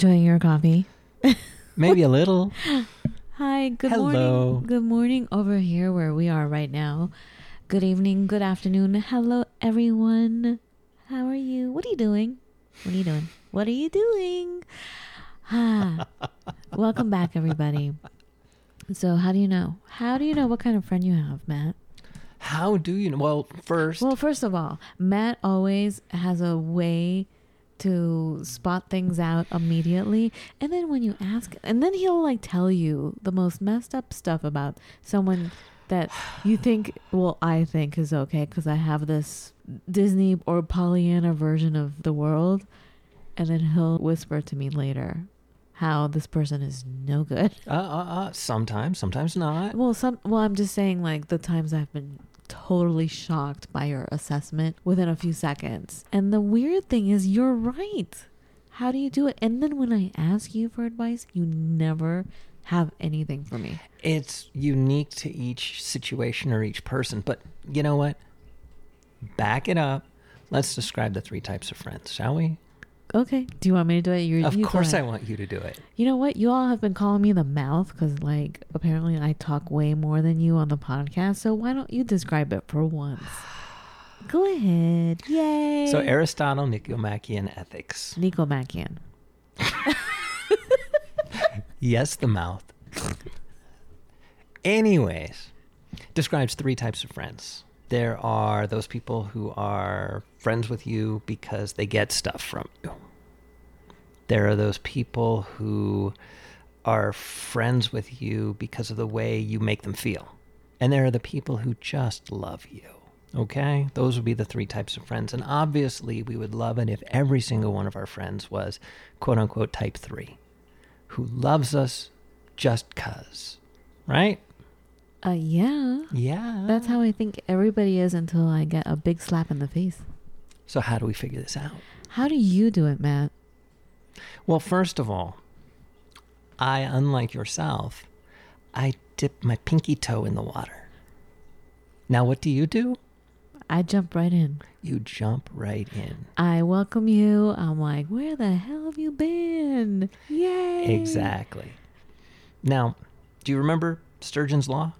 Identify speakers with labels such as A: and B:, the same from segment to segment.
A: Enjoying your coffee.
B: Maybe a little.
A: Hi, good
B: Hello.
A: morning. Good morning over here where we are right now. Good evening, good afternoon. Hello, everyone. How are you? What are you doing? What are you doing? What are you doing? Ah, welcome back, everybody. So, how do you know? How do you know what kind of friend you have, Matt?
B: How do you know? Well, first,
A: Well, first of all, Matt always has a way to spot things out immediately. And then when you ask, and then he'll like tell you the most messed up stuff about someone that you think, well, I think is okay because I have this Disney or Pollyanna version of the world. And then he'll whisper to me later how this person is no good.
B: uh, uh, uh, sometimes, sometimes not.
A: Well, some. Well, I'm just saying, like the times I've been totally shocked by your assessment within a few seconds. And the weird thing is, you're right. How do you do it? And then when I ask you for advice, you never have anything for me.
B: It's unique to each situation or each person. But you know what? Back it up. Let's describe the three types of friends, shall we?
A: Okay. Do you want me to do it? You're,
B: Of
A: you
B: course, I want you to do it.
A: You know what? You all have been calling me the mouth because, like, apparently I talk way more than you on the podcast. So why don't you describe it for once? Go ahead. Yay.
B: So, Aristotle, Nicomachean Ethics.
A: Nicomachean.
B: Yes, the mouth. Anyways, describes three types of friends. There are those people who are friends with you because they get stuff from you. There are those people who are friends with you because of the way you make them feel. And there are the people who just love you. Okay? Those would be the three types of friends. And obviously, we would love it if every single one of our friends was quote unquote type three who loves us just cuz. Right?
A: Uh, yeah.
B: Yeah.
A: That's how I think everybody is until I get a big slap in the face.
B: So how do we figure this out?
A: How do you do it, Matt?
B: Well, first of all, I unlike yourself, I dip my pinky toe in the water. Now what do you do?
A: I jump right in.
B: You jump right in.
A: I welcome you. I'm like, where the hell have you been? Yay.
B: Exactly. Now, do you remember Sturgeon's law?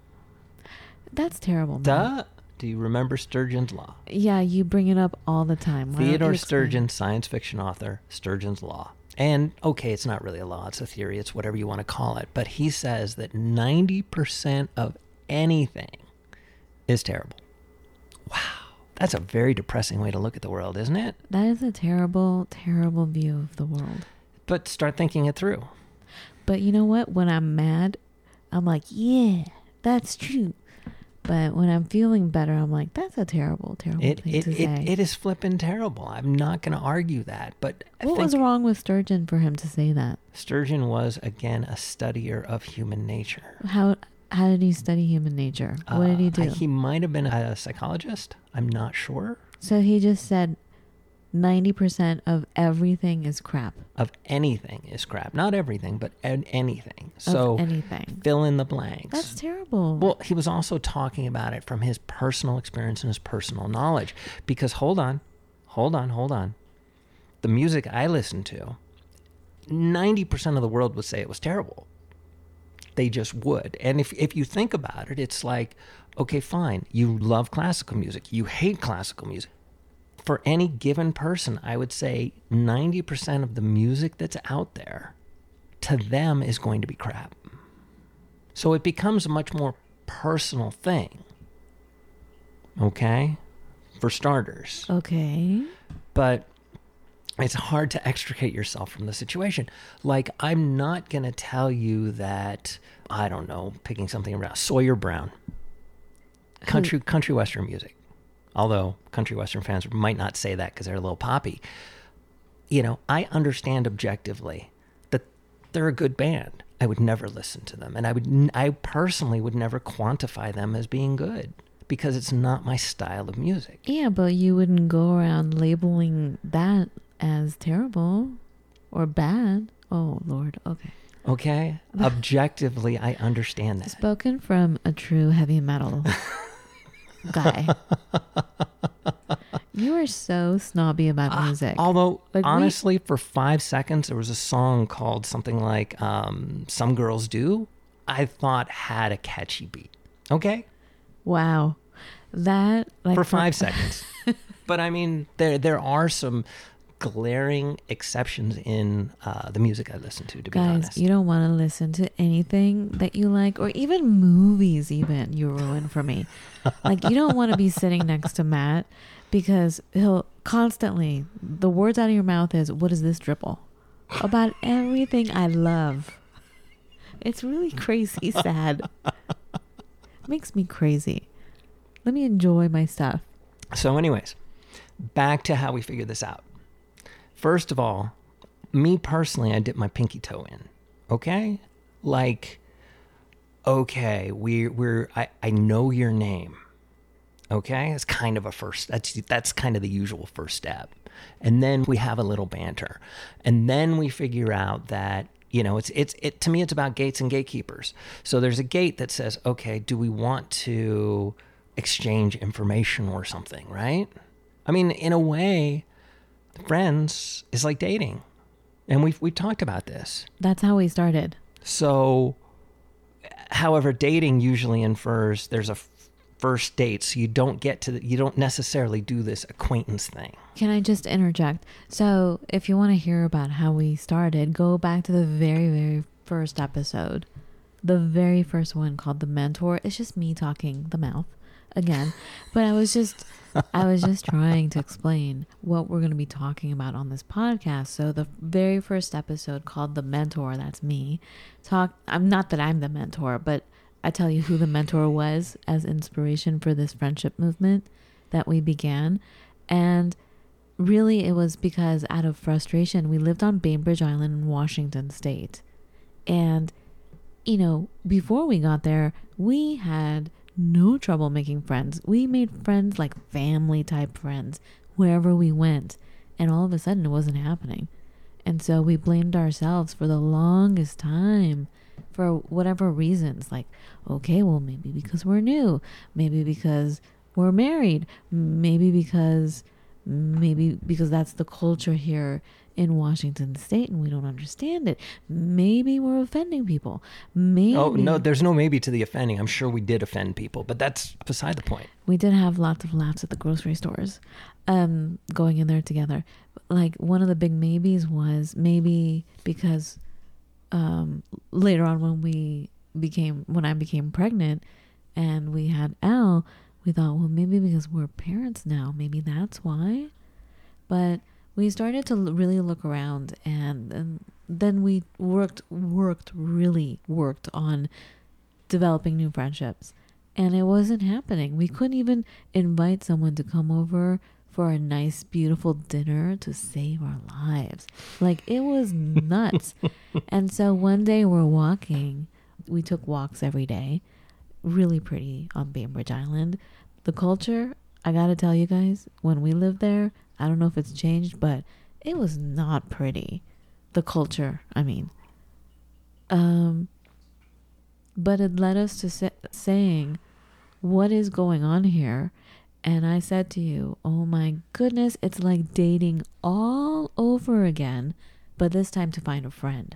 A: That's terrible. Matt.
B: Duh. Do you remember Sturgeon's law?
A: Yeah, you bring it up all the time. Why don't you
B: Theodore
A: explain?
B: Sturgeon, science fiction author, Sturgeon's Law. And okay, it's not really a law, it's a theory, it's whatever you want to call it. But he says that 90% of anything is terrible. Wow. That's a very depressing way to look at the world, isn't it?
A: That is a terrible, terrible view of the world.
B: But start thinking it through.
A: But you know what? When I'm mad, I'm like, yeah, that's true. But when I'm feeling better, I'm like, that's a terrible, terrible
B: It,
A: thing
B: it,
A: to
B: it,
A: say.
B: it is flipping terrible. I'm not going to argue that. But
A: what was wrong with Sturgeon for him to say that?
B: Sturgeon was, again, a studier of human nature.
A: How how did he study human nature? What did he
B: Uh,
A: do?
B: He might have been a psychologist. I'm not sure.
A: so he just said ninety percent of everything is crap.
B: Of anything is crap. Not everything, but an- anything.
A: Of
B: So
A: anything.
B: fill in the blanks.
A: That's terrible.
B: well, he was also talking about it from his personal experience and his personal knowledge. Because hold on, hold on, hold on. The music I listen to, 90% of the world would say it was terrible. They just would. And if, if you think about it, it's like, okay, fine. You love classical music, you hate classical music. For any given person, I would say 90% of the music that's out there to them is going to be crap. So it becomes a much more personal thing. Okay? For starters.
A: okay.
B: But it's hard to extricate yourself from the situation. Like, I'm not going to tell you that, I don't know, picking something around Sawyer Brown, country, country western music. Although country western fans might not say that because they're a little poppy. You know, I understand objectively that they're a good band. I would never listen to them, and I would, I personally would never quantify them as being good because it's not my style of music.
A: Yeah, but you wouldn't go around labeling that as terrible or bad. Oh, Lord. Okay.
B: Okay, objectively, I understand that.
A: Spoken from a true heavy metal guy. you are so snobby about music.
B: Although,
A: Like, we-
B: honestly, for five seconds, there was a song called something like um, Some Girls Do, I thought had a catchy beat. Okay?
A: wow. That, like,
B: for five seconds. But I mean, there there are some glaring exceptions in uh, the music I listen to, to be
A: Guys,
B: honest.
A: you don't want to listen to anything that you like, or even movies. Even you ruin for me. like you don't want to be sitting next to Matt because he'll constantly the words out of your mouth is, "What is this dribble?" About everything I love. It's really crazy sad. Makes me crazy. Let me enjoy my stuff.
B: So, anyways, back to how we figured this out. First of all, me personally, I dip my pinky toe in. Okay? Like, okay, we we're I, I know your name. Okay? It's kind of a first that's that's kind of the usual first step. And then we have a little banter. And then we figure out that you know, it's it's it to me it's about gates and gatekeepers. So there's a gate that says, okay, do we want to exchange information or something, right? I mean, in a way, friends is like dating. And we've we've talked about this.
A: That's how we started.
B: So however, dating usually infers there's a first date, so you don't get to the, you don't necessarily do this acquaintance thing.
A: Can I just interject? So, if you want to hear about how we started, go back to the very, very first episode. The very first one called The Mentor. It's just me talking the mouth again. But I was just I was just trying to explain what we're going to be talking about on this podcast. So, the very first episode called The Mentor, that's me. Talk I'm not that I'm the mentor, but I tell you who the mentor was as inspiration for this friendship movement that we began. And really it was because out of frustration we lived on bainbridge island in washington state and you know before we got there we had no trouble making friends. We made friends like family type friends wherever we went and all of a sudden it wasn't happening. And so we blamed ourselves for the longest time for whatever reasons like okay well maybe because we're new maybe because we're married maybe because maybe because that's the culture here in Washington state and we don't understand it. Maybe we're offending people. Maybe
B: Oh no, there's no maybe to the offending. I'm sure we did offend people, but that's beside the point.
A: we did have lots of laughs at the grocery stores um going in there together. Like one of the big maybes was maybe because um later on when we became when I became pregnant and we had Al, we thought, well, maybe because we're parents now, maybe that's why. But we started to really look around, and, and then we worked, worked, really worked on developing new friendships, and it wasn't happening. We couldn't even invite someone to come over for a nice, beautiful dinner to save our lives. Like it was nuts. and so one day we're walking. We took walks every day really pretty on Bainbridge Island. The culture, I gotta tell you guys, when we lived there, I don't know if it's changed, but it was not pretty. The culture, I mean. Um, but it led us to sa- saying, what is going on here? And I said to you, oh my goodness, it's like dating all over again, but this time to find a friend.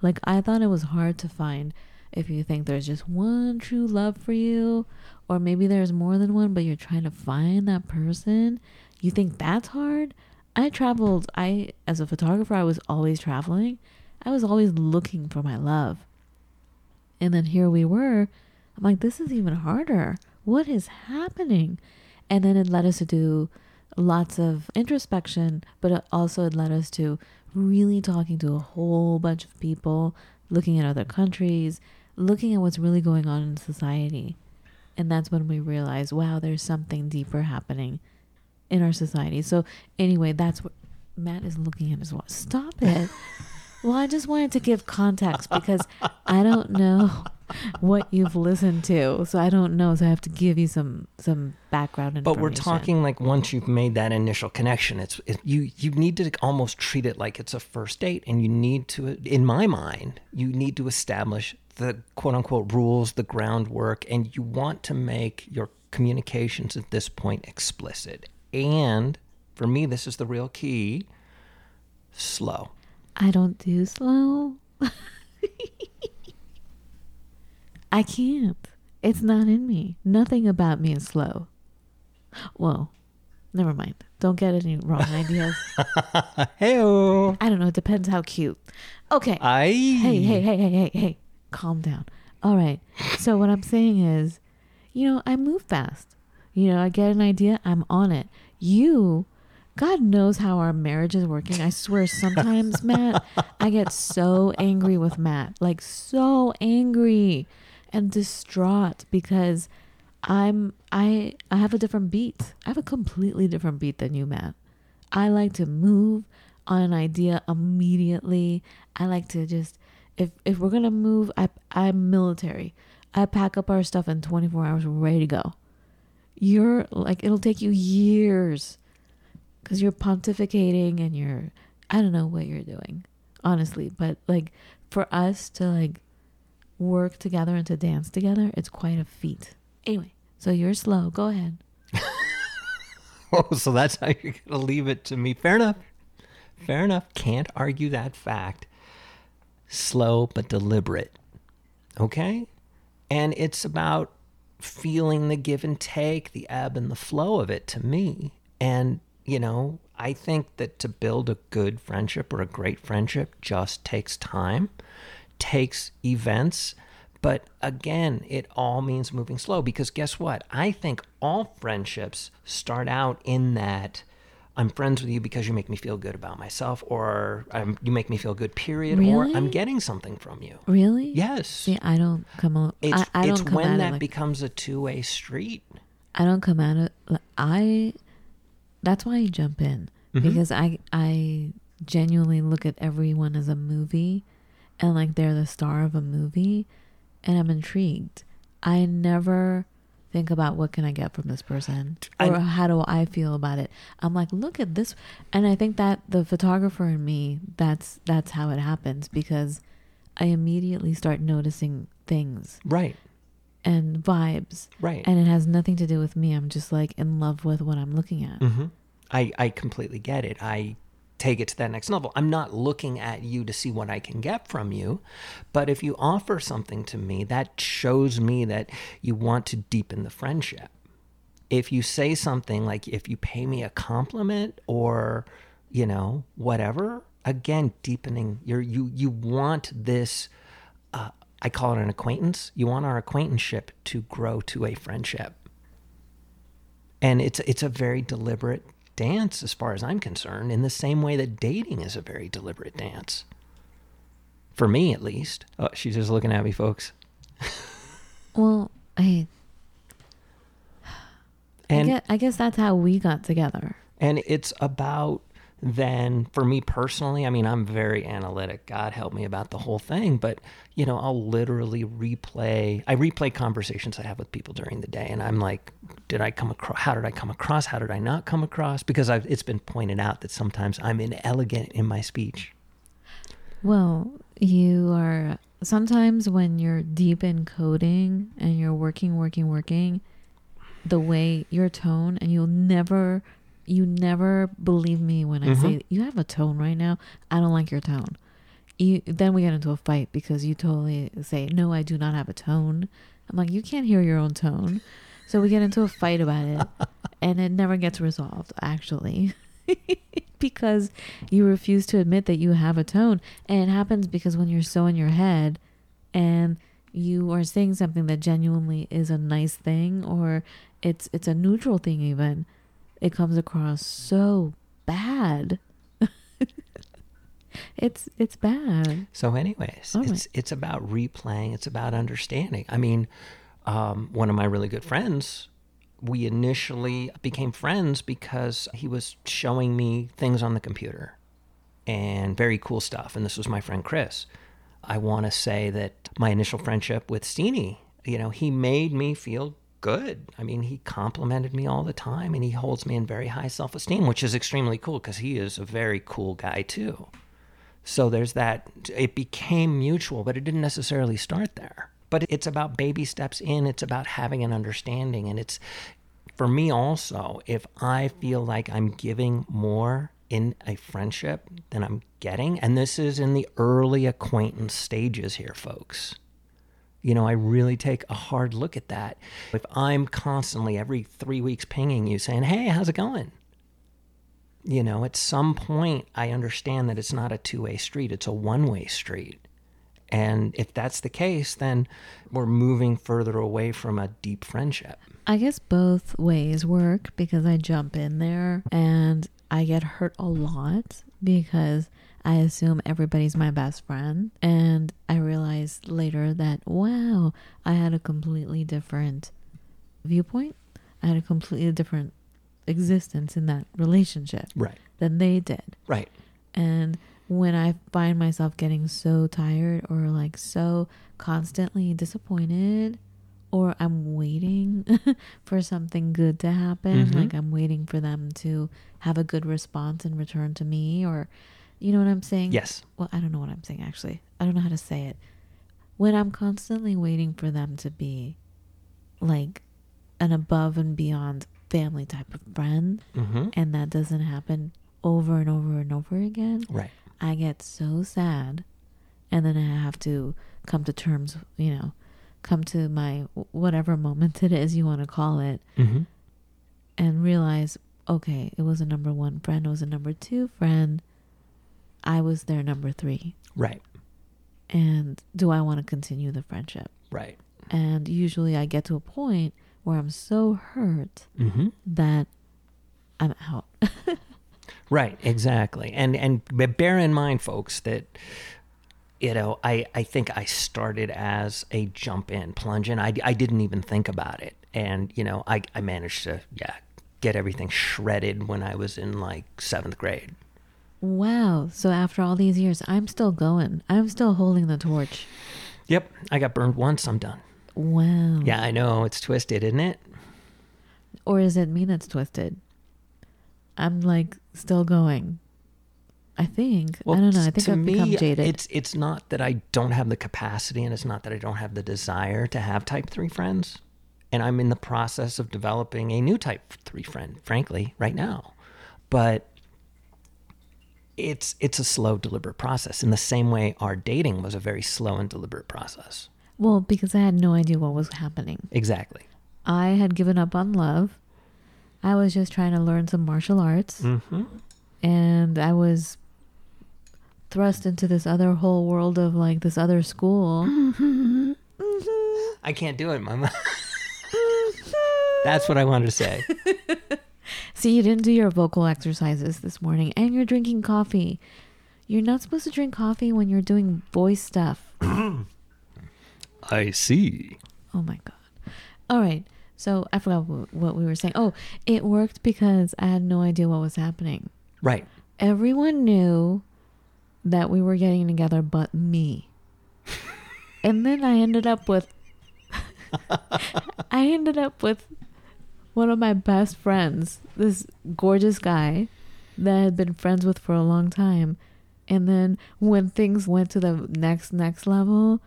A: Like, I thought it was hard to find if you think there's just one true love for you, or maybe there's more than one, but you're trying to find that person, you think that's hard? I traveled, I, as a photographer, I was always traveling. I was always looking for my love. And then here we were. I'm like, this is even harder. What is happening? And then it led us to do lots of introspection, but it also it led us to really talking to a whole bunch of people, looking at other countries, looking at what's really going on in society. and that's when we realize, wow, there's something deeper happening in our society. So anyway, that's what Matt is looking at his watch. Stop it. well, I just wanted to give context because I don't know what you've listened to, so I don't know. So I have to give you some some background information.
B: But we're talking like once you've made that initial connection, it's it, you you need to almost treat it like it's a first date, and you need to, in my mind, you need to establish the quote unquote rules, the groundwork, and you want to make your communications at this point explicit. And for me, this is the real key: slow.
A: I don't do slow. I can't. It's not in me. Nothing about me is slow. Well, never mind. Don't get any wrong ideas.
B: hey
A: I don't know. It depends how cute. Okay.
B: I
A: hey, hey, hey, hey, hey, hey. Calm down. All right. So what I'm saying is, you know, I move fast. You know, I get an idea, I'm on it. You, God knows how our marriage is working. I swear, sometimes, Matt, I get so angry with Matt, like so angry and distraught because I'm I I have a different beat. I have a completely different beat than you, Matt. I like to move on an idea immediately. I like to just if if we're gonna move, I I'm military. I pack up our stuff in 24 hours, we're ready to go. You're like it'll take you years because you're pontificating and you're I don't know what you're doing, honestly. But like for us to like work together and to dance together, it's quite a feat. Anyway, so you're slow. Go ahead.
B: Oh, so that's how you're to leave it to me. Fair enough. Fair enough. Can't argue that fact. Slow but deliberate. Okay? And it's about feeling the give and take, the ebb and the flow of it to me. And, you know, I think that to build a good friendship or a great friendship just takes time, takes events. But again, it all means moving slow because guess what? I think all friendships start out in that I'm friends with you because you make me feel good about myself, or you make me feel good, period, or I'm getting something from you.
A: Really?
B: Yes.
A: See, I don't come. al-
B: It's,
A: I, I
B: it's
A: don't
B: when that
A: like
B: becomes a two way street.
A: I don't come out like- I. That's why I jump in
B: Mhm.
A: because I I genuinely look at everyone as a movie, and like they're the star of a movie, and I'm intrigued. I never think about what can I get from this person or
B: I-
A: how do I feel about it. I'm like, look at this, and I think that the photographer in me, that's that's how it happens because I immediately start noticing things
B: Right.
A: and vibes
B: Right.
A: and it has nothing to do with me. I'm just like in love with what I'm looking at.
B: hmm I, I completely get it. I take it to that next level. I'm not looking at you to see what I can get from you, but if you offer something to me, that shows me that you want to deepen the friendship. If you say something like, if you pay me a compliment or, you know, whatever, again, deepening your, you, you want this, uh, I call it an acquaintance. You want our acquaintanceship to grow to a friendship and it's it's a very deliberate dance as far as I'm concerned in the same way that dating is a very deliberate dance. For me at least. Oh she's just looking at me folks.
A: Well, I, I,
B: and
A: guess, I guess that's how we got together.
B: and it's about then for me personally. I mean i'm very analytic. God help me about the whole thing. But you know i'll literally replay i replay conversations i have with people during the day. And i'm like did i come across how did i come across? How did i not come across? Because I've, it's been pointed out that sometimes i'm inelegant in my speech.
A: Well, you are sometimes when you're deep in coding and you're working, working, working, the way your tone, and you'll never, you never believe me when I say mm-hmm. you have a tone right now. I don't like your tone. You then we get into a fight because you totally say no, I do not have a tone. I'm like you can't hear your own tone, so we get into a fight about it, and it never gets resolved actually. because you refuse to admit that you have a tone. And it happens because when you're so in your head and you are saying something that genuinely is a nice thing or it's it's a neutral thing even, it comes across so bad. it's it's bad.
B: So, anyways,
A: All right.
B: it's it's about replaying. It's about understanding. I mean, um, one of my really good friends, we initially became friends because he was showing me things on the computer and very cool stuff. And this was my friend Chris. I want to say that my initial friendship with Steenie, you know, he made me feel good. I mean, he complimented me all the time and he holds me in very high self esteem, which is extremely cool because he is a very cool guy too. So there's that, it became mutual, but it didn't necessarily start there. But it's about baby steps in, it's about having an understanding. And it's for me also, if I feel like I'm giving more in a friendship than I'm getting, and this is in the early acquaintance stages here, folks. You know, I really take a hard look at that. If I'm constantly every three weeks pinging you saying, Hey, how's it going? You know, at some point, I understand that it's not a two way street, it's a one way street. And if that's the case, then we're moving further away from a deep friendship.
A: I guess both ways work because I jump in there and I get hurt a lot because I assume everybody's my best friend. And I realized later that, wow, I had a completely different viewpoint. I had a completely different existence in that relationship
B: Right.
A: than they did.
B: Right.
A: And when I find myself getting so tired or like so constantly disappointed, or I'm waiting for something good to happen,
B: Mhm.
A: like I'm waiting for them to have a good response and return to me, or you know what I'm saying?
B: Yes.
A: Well, I don't know what I'm saying actually. I don't know how to say it. When I'm constantly waiting for them to be like an above and beyond family type of friend,
B: Mm-hmm.
A: and that doesn't happen over and over and over again,
B: Right.
A: I get so sad. And then I have to come to terms, you know, come to my whatever moment it is you want to call it,
B: Mm-hmm.
A: and realize, okay, it was a number one friend, it was a number two friend. I was their number three.
B: Right.
A: And do I want to continue the friendship?
B: Right.
A: And usually I get to a point where I'm so hurt
B: Mm-hmm.
A: that I'm out.
B: Right, exactly. And and but bear in mind, folks, that you know, I I think I started as a jump in, plunge in. I I didn't even think about it, and you know, I I managed to yeah get everything shredded when I was in like seventh grade.
A: Wow. So after all these years, I'm still going. I'm still holding the torch.
B: Yep, I got burned once. I'm done.
A: Wow.
B: Yeah, I know it's twisted, isn't it?
A: Or is it me that's twisted? I'm like still going. I think. I don't know. I think
B: to
A: I've
B: me,
A: become jaded.
B: It's it's not that I don't have the capacity, and it's not that I don't have the desire to have type three friends. And I'm in the process of developing a new type three friend, frankly, right now. But it's it's a slow, deliberate process. In the same way, our dating was a very slow and deliberate process.
A: well, because I had no idea what was happening.
B: Exactly.
A: I had given up on love. I was just trying to learn some martial arts.
B: Mm-hmm.
A: and I was thrust into this other whole world of like this other school.
B: I can't do it, Mama. That's what I wanted to say.
A: See, you didn't do your vocal exercises this morning, and you're drinking coffee. You're not supposed to drink coffee when you're doing voice stuff.
B: I see.
A: Oh my god! All right, so I forgot wh- what we were saying. Oh, it worked because I had no idea what was happening.
B: Right.
A: Everyone knew that we were getting together, but me. and then I ended up with I ended up with one of my best friends, this gorgeous guy that I had been friends with for a long time. And then when things went to the next next level,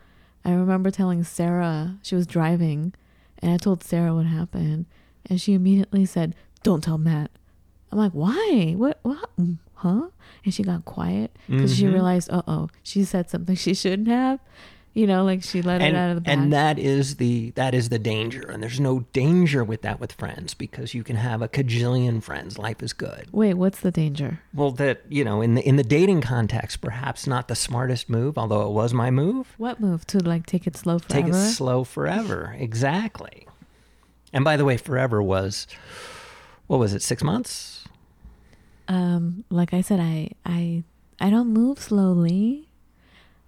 A: I remember telling Sarah she was driving, and I told Sarah what happened, and she immediately said, "Don't tell Matt." I'm like, "Why? What? What? Huh?" And she got quiet because she
B: Mhm.
A: realized, "Uh oh, she said something she shouldn't have." You know, like she let
B: and,
A: it out of the bag.
B: and that is the that is the danger and there's no danger with that with friends because you can have a cajillion friends life is good
A: Wait, what's the danger?
B: well that you know in the in the dating context perhaps not the smartest move although it was my move
A: What move to like take it slow forever?
B: take it slow forever exactly and by the way forever was what was it six months
A: um, like I said, I I I don't move slowly.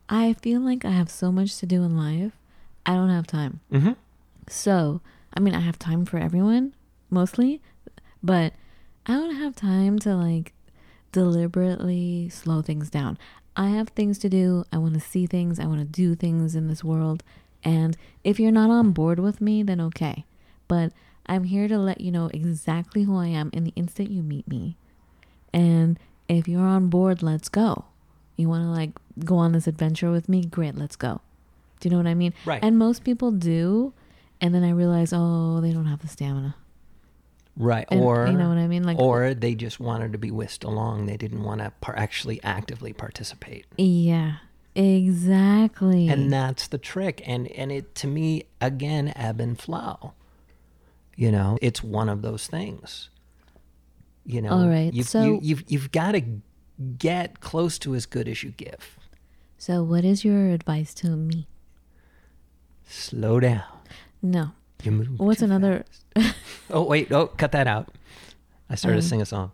A: I feel like I have so much to do in life. I don't have time.
B: mm-hmm
A: So, I mean, I have time for everyone mostly, but I don't have time to like deliberately slow things down. I have things to do. I want to see things. I want to do things in this world. And if you're not on board with me, then okay. But I'm here to let you know exactly who I am in the instant you meet me. And if you're on board, let's go. You want to like go on this adventure with me? Great, let's go. Do you know what I mean?
B: Right.
A: And most people do. And then I realize, oh, they don't have the stamina.
B: Right.
A: And
B: or
A: you know what I mean? Like,
B: or they just wanted to be whisked along. They didn't want to par- actually actively participate.
A: yeah, exactly.
B: And that's the trick. And and it to me again ebb and flow. You know, it's one of those things. You know,
A: All right,
B: You've,
A: so-
B: you, you've you've got to get close to as good as you give.
A: so, what is your advice to me?
B: Slow down.
A: No.
B: You move.
A: What's another.
B: Oh wait! Oh, cut that out. I started
A: Um,
B: to sing a song.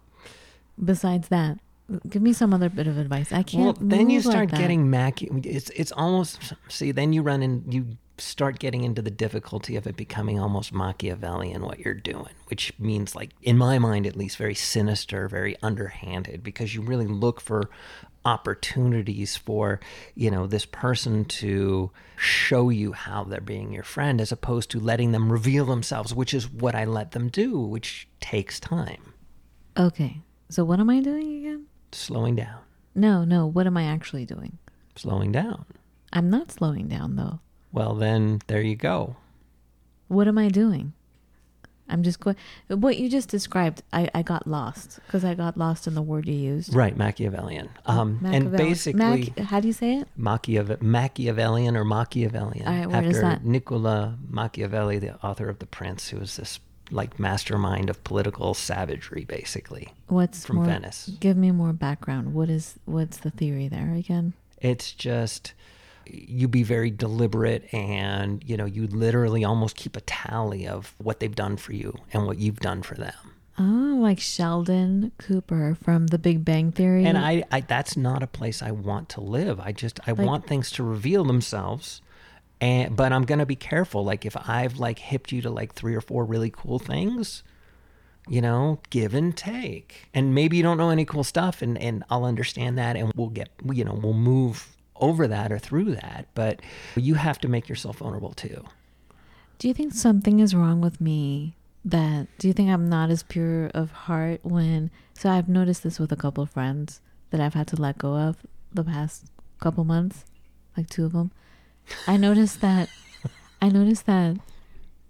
A: besides that? Give me some other bit of advice. I can't.
B: Well, then you
A: like
B: start
A: that.
B: getting Mac. It's it's almost see. Then you run and You start getting into the difficulty of it becoming almost Machiavellian what you're doing, which means like in my mind at least very sinister, very underhanded, because you really look for opportunities for you know this person to show you how they're being your friend as opposed to letting them reveal themselves which is what i let them do which takes time
A: Okay. So what am I doing again?
B: slowing down
A: No, no. What am I actually doing?
B: slowing down
A: I'm not slowing down though.
B: Well then there you go
A: What am I doing? I'm just going. What you just described, I, I got lost because I got lost in the word you used.
B: Right, Machiavellian. Um, and
A: Machiavelli-
B: basically,
A: Mac- how do you say it?
B: Machiave- Machiavellian or Machiavellian.
A: All right, where
B: after
A: is that?
B: Nicola Machiavelli, the author of The Prince, who was this like mastermind of political savagery, basically.
A: What's
B: From
A: more,
B: Venice.
A: Give me more background. What is what's the theory there again?
B: It's just you be very deliberate and you know you literally almost keep a tally of what they've done for you and what you've done for them.
A: Oh, like Sheldon Cooper from The Big Bang Theory.
B: and I, I that's not a place i want to live. I just i
A: Like-
B: want things to reveal themselves. And but i'm gonna be careful. Like if i've like hipped you to like three or four really cool things you know give and take. And maybe you don't know any cool stuff and and i'll understand that and we'll get you know we'll move over that or through that but you have to make yourself vulnerable too
A: Do you think something is wrong with me? That do you think I'm not as pure of heart when? So I've noticed this with a couple of friends that I've had to let go of the past couple months, like two of them. I noticed that. I noticed that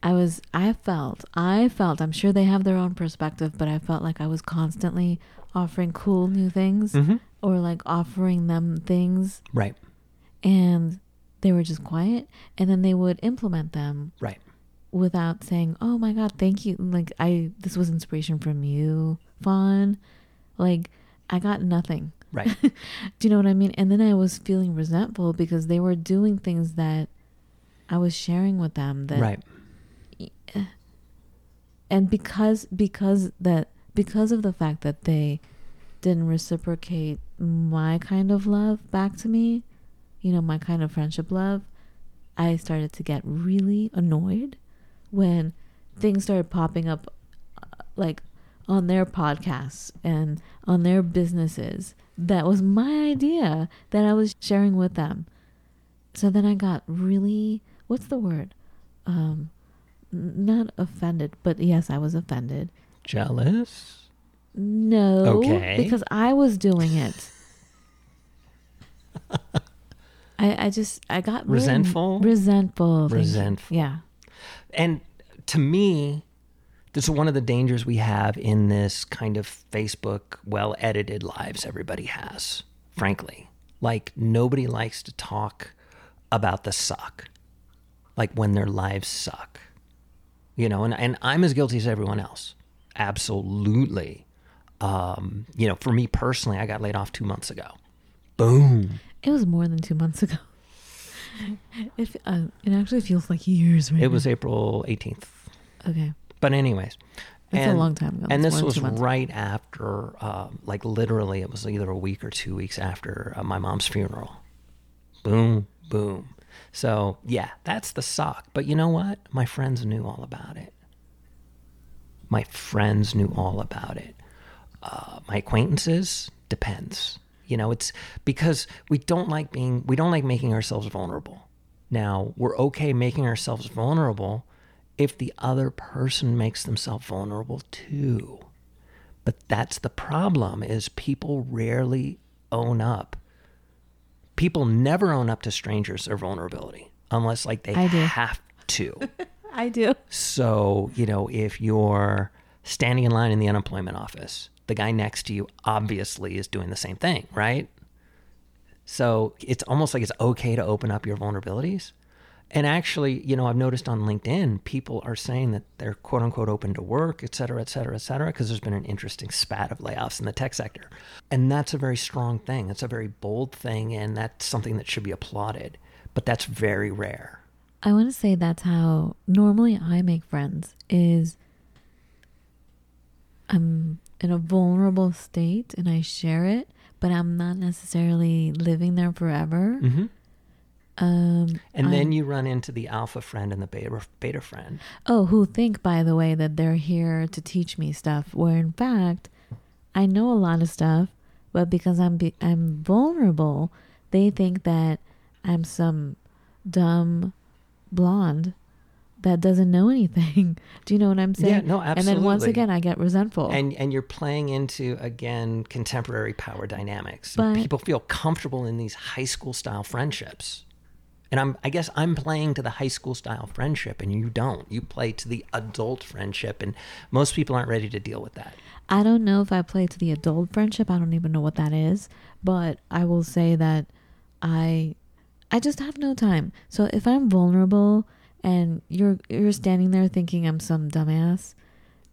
A: I was. I felt. I felt. I'm sure they have their own perspective, but I felt like I was constantly offering cool new things
B: mm-hmm.
A: Or like offering them things,
B: right
A: and they were just quiet, and then they would implement them
B: right
A: without saying, "Oh my god, thank you." Like I this was inspiration from you, Fawn. Like I got nothing.
B: right
A: Do you know what I mean? And then I was feeling resentful because they were doing things that I was sharing with them that
B: right
A: and because because that because of the fact that they didn't reciprocate my kind of love back to me, you know, my kind of friendship love, I started to get really annoyed when things started popping up uh, like on their podcasts and on their businesses that was my idea that I was sharing with them. So then I got really what's the word? Um not offended, but yes, I was offended.
B: jealous
A: No,
B: Okay.
A: because I was doing it. I I just I got
B: Resentful?
A: resentful.
B: Resentful.
A: Yeah,
B: And to me, this is one of the dangers we have in this kind of Facebook, well edited lives everybody has, frankly. Like, nobody likes to talk about the suck, like when their lives suck. You know, and, and I'm as guilty as everyone else. Absolutely. Um, you know, for me personally, I got laid off two months ago. Boom.
A: it was more than two months ago. It uh, it actually feels like years. Right
B: It was April 18th.
A: okay.
B: But, anyways.
A: It's a long time ago.
B: And
A: It's
B: this was
A: two months.
B: right after, uh, like literally, it was either a week or two weeks after uh, my mom's funeral. Boom, boom. So, yeah, that's the sock. But you know what? My friends knew all about it. My friends knew all about it. Uh, my acquaintances depends. You know, it's because we don't like being, we don't like making ourselves vulnerable. Now, we're okay making ourselves vulnerable if the other person makes themselves vulnerable too. But that's the problem is people rarely own up. People never own up to strangers or vulnerability unless like they
A: I do.
B: have to.
A: I do.
B: So, you know, if you're standing in line in the unemployment office, the guy next to you obviously is doing the same thing, right? So it's almost like it's okay to open up your vulnerabilities. And actually, you know, I've noticed on LinkedIn, people are saying that they're quote unquote open to work, et cetera, et cetera, et cetera, because there's been an interesting spat of layoffs in the tech sector. And that's a very strong thing. It's a very bold thing. And that's something that should be applauded. But that's very rare.
A: I want to say that's how normally I make friends is I'm in a vulnerable state and I share it, but I'm not necessarily living there forever.
B: Mm-hmm.
A: Um,
B: And
A: I'm-
B: then you run into the alpha friend and the beta, beta friend.
A: oh, who think by the way that they're here to teach me stuff, where in fact I know a lot of stuff, but because I'm be- I'm vulnerable, they think that I'm some dumb blonde that doesn't know anything. Do you know what I'm saying?
B: Yeah, no, absolutely.
A: And then once again, I get resentful.
B: and and you're playing into again contemporary power dynamics.
A: But-
B: People feel comfortable in these high school style friendships. And I'm I guess I'm playing to the high school style friendship and you don't. You play to the adult friendship and most people aren't ready to deal with that.
A: I don't know if I play to the adult friendship. I don't even know what that is, but I will say that I I just have no time. So if I'm vulnerable and you're you're standing there thinking I'm some dumbass,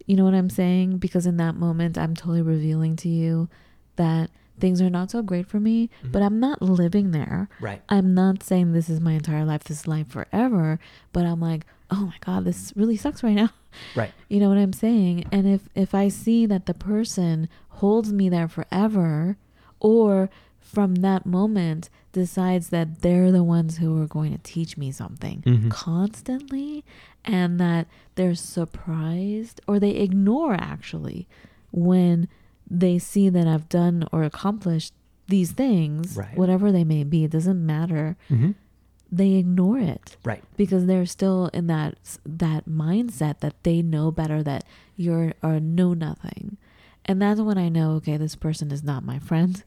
A: you know what I'm saying? Because in that moment I'm totally revealing to you that things are not so great for me, mm-hmm. but I'm not living there.
B: Right.
A: I'm not saying this is my entire life, this is life forever, but I'm like, "Oh my god, this really sucks right now."
B: Right.
A: You know what I'm saying? And if if I see that the person holds me there forever or from that moment decides that they're the ones who are going to teach me something
B: Mhm.
A: constantly and that they're surprised or they ignore actually when they see that I've done or accomplished these things,
B: Right.
A: whatever they may be, it doesn't matter.
B: Mm-hmm.
A: They ignore it
B: Right.
A: because they're still in that that mindset that they know better that you're or know nothing and that's when i know okay this person is not my friend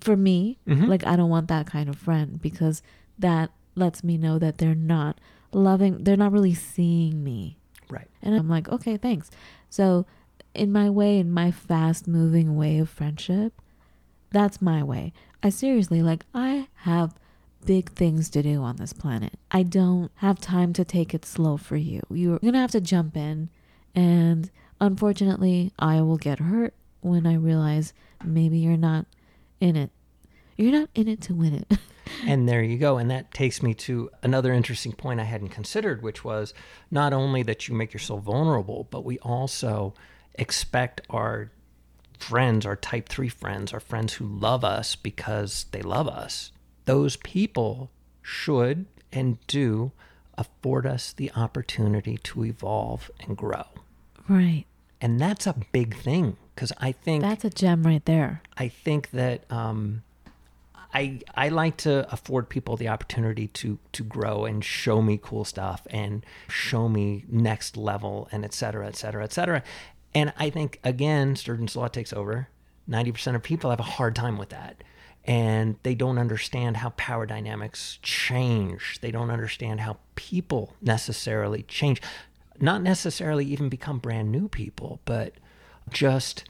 A: for me
B: Mhm.
A: like i don't want that kind of friend because that lets me know that they're not loving they're not really seeing me
B: Right.
A: and i'm like okay thanks so in my way in my fast moving way of friendship that's my way i seriously like i have big things to do on this planet. I don't have time to take it slow for you. You're going to have to jump in. And unfortunately, I will get hurt when I realize maybe you're not in it. You're not in it to win it.
B: And there you go. And that takes me to another interesting point I hadn't considered, which was not only that you make yourself vulnerable, but we also expect our friends, our type three friends, our friends who love us because they love us. Those people should and do afford us the opportunity to evolve and grow.
A: right.
B: And that's a big thing because I think
A: That's a gem right there.
B: I think that um, I I like to afford people the opportunity to to grow and show me cool stuff and show me next level and et cetera, et cetera, et cetera. And I think again, Sturgeon's law takes over. Ninety percent of people have a hard time with that. And they don't understand how power dynamics change. They don't understand how people necessarily change. Not necessarily even become brand new people, but just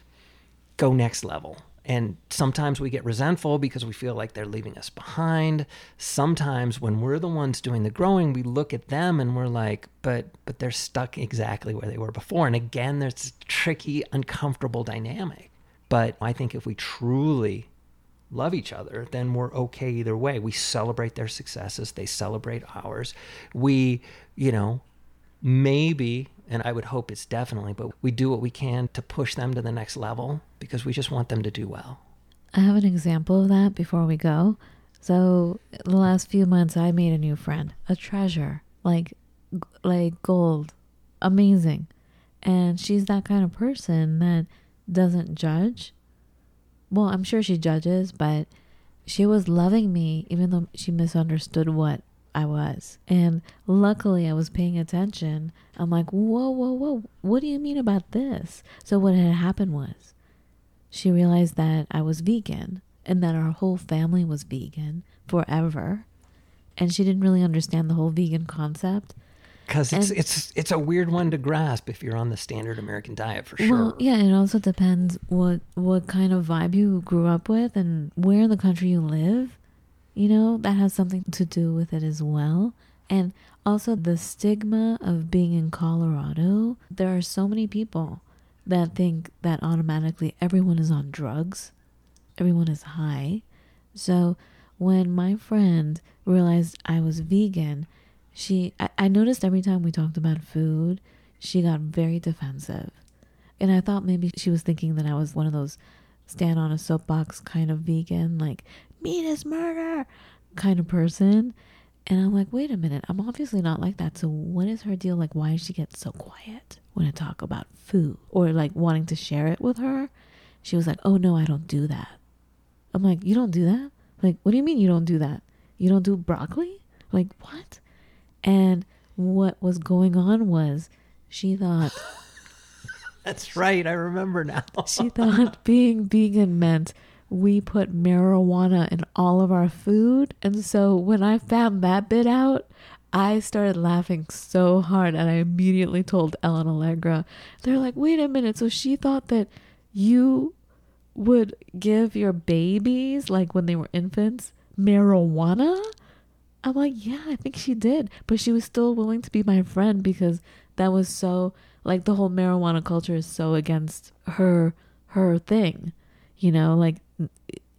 B: go next level. And sometimes we get resentful because we feel like they're leaving us behind. Sometimes when we're the ones doing the growing, we look at them and we're like, but but they're stuck exactly where they were before. And again, there's this tricky, uncomfortable dynamic. But I think if we truly love each other, then we're okay either way. We celebrate their successes, they celebrate ours. We, you know, maybe, and I would hope it's definitely, but we do what we can to push them to the next level because we just want them to do well.
A: I have an example of that before we go. So the last few months, I made a new friend, a treasure, like like gold, amazing, and she's that kind of person that doesn't judge. Well, I'm sure she judges, but she was loving me even though she misunderstood what I was. And luckily, I was paying attention. I'm like, whoa, whoa, whoa, what do you mean about this? So, what had happened was she realized that I was vegan and that our whole family was vegan forever. And she didn't really understand the whole vegan concept.
B: Because it's
A: And-
B: it's it's a weird one to grasp if you're on the standard American diet for sure.
A: Well, yeah, it also depends what what kind of vibe you grew up with and where in the country you live. You know, that has something to do with it as well. And also the stigma of being in Colorado. There are so many people that think that automatically everyone is on drugs. Everyone is high. So when my friend realized I was vegan, she I, I noticed every time we talked about food, she got very defensive. And I thought maybe she was thinking that I was one of those stand on a soapbox kind of vegan, like meat is murder kind of person. And I'm like, wait a minute, I'm obviously not like that. So what is her deal? Like, why does she get so quiet when I talk about food or like wanting to share it with her? She was like, oh no, I don't do that. I'm like, you don't do that? Like, what do you mean you don't do that? You don't do broccoli? Like, what? And what was going on was she thought
B: That's right. I remember now.
A: she thought being vegan meant we put marijuana in all of our food. And so when I found that bit out, I started laughing so hard and I immediately told Ellen Allegra. They're like, wait a minute. So she thought that you would give your babies, like when they were infants, marijuana? I'm like, yeah, I think she did. But she was still willing to be my friend because that was so like the whole marijuana culture is so against her her thing. You know, like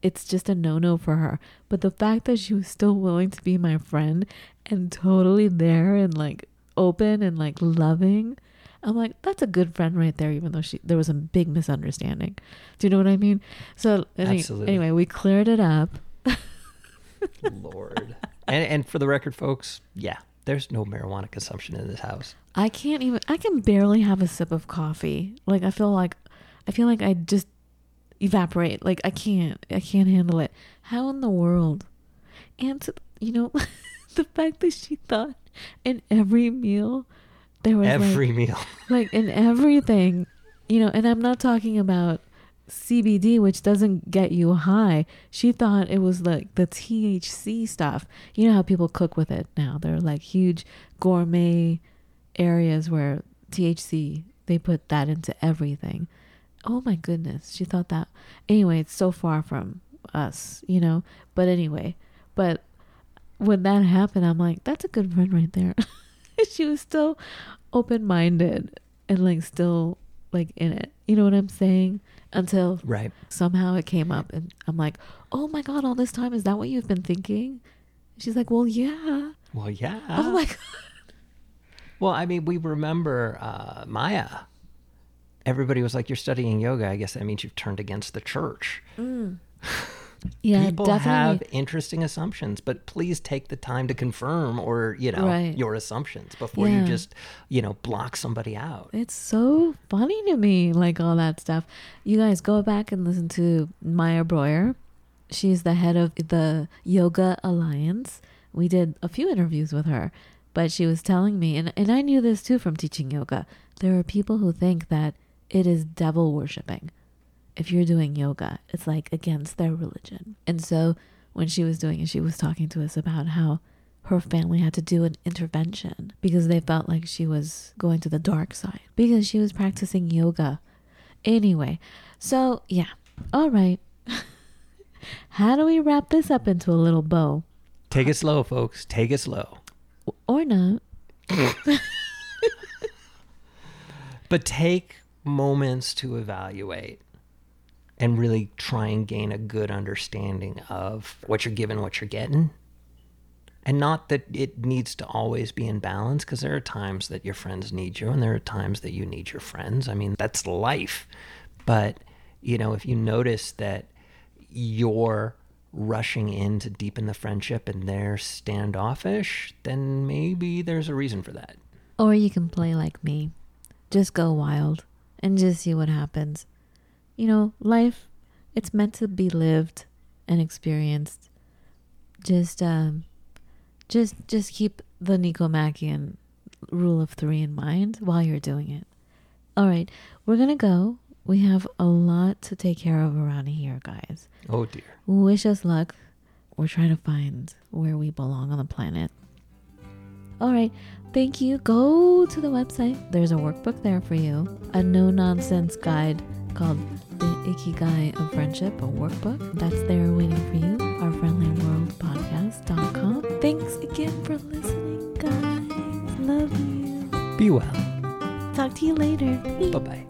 A: it's just a no-no for her. But the fact that she was still willing to be my friend and totally there and like open and like loving, I'm like, that's a good friend right there, even though she there was a big misunderstanding. Do you know what I mean? So
B: Absolutely.
A: anyway, we cleared it up.
B: Lord. And and for the record, folks, yeah, there's no marijuana consumption in this house.
A: I can't even I can barely have a sip of coffee. Like I feel like I feel like I just evaporate. Like I can't I can't handle it. How in the world? And to, you know the fact that she thought in every meal there was
B: Every meal.
A: like like in everything, you know, and I'm not talking about CBD, which doesn't get you high. She thought it was like the THC stuff. You know how people cook with it now. They're like huge gourmet areas where THC, they put that into everything. Oh my goodness. She thought that. Anyway, it's so far from us, you know? But anyway, but when that happened, I'm like, that's a good friend right there. she was still open minded and like still like in it. You know what I'm saying? Until
B: Right.
A: somehow it came up and I'm like, oh my God, all this time, is that what you've been thinking? She's like, well, yeah.
B: Well, yeah.
A: oh my God.
B: Well, I mean, we remember uh, Maya. Everybody was like, "You're studying yoga. I guess that means you've turned against the church." Mm.
A: Yeah,
B: People
A: definitely.
B: have interesting assumptions, but please take the time to confirm or you know
A: Right.
B: your assumptions before you just you know block somebody out.
A: It's so funny to me, like all that stuff. You guys go back and listen to Maya Breuer. She's the head of the Yoga Alliance. We did a few interviews with her, but she was telling me, and, and I knew this too from teaching yoga. There are people who think that it is devil worshipping. If you're doing yoga, it's like against their religion. And so when she was doing it, she was talking to us about how her family had to do an intervention because they felt like she was going to the dark side because she was practicing yoga. Anyway, so yeah, all right. How do we wrap this up into a little bow?
B: Take it slow, folks. Take it slow.
A: Or not?
B: But take moments to evaluate and really try and gain a good understanding of what you're given, what you're getting. And not that it needs to always be in balance, because there are times that your friends need you and there are times that you need your friends. I mean, that's life. But, you know, if you notice that you're rushing in to deepen the friendship and they're standoffish, then maybe there's a reason for that.
A: Or you can play like me. Just go wild and just see what happens. You know, life, it's meant to be lived and experienced. Just, um, just, just keep the Nicomachean rule of three in mind while you're doing it. All right, we're gonna go. We have a lot to take care of around here, guys.
B: Oh dear.
A: Wish us luck. We're trying to find where we belong on the planet. All right, thank you. Go to the website. There's a workbook there for you. A no nonsense guide called The Ikigai of Friendship, a workbook. That's there waiting for you. Our friendly world podcast.com. Thanks again for listening, guys. Love you.
B: Be well.
A: Talk to you later.
B: Bye bye.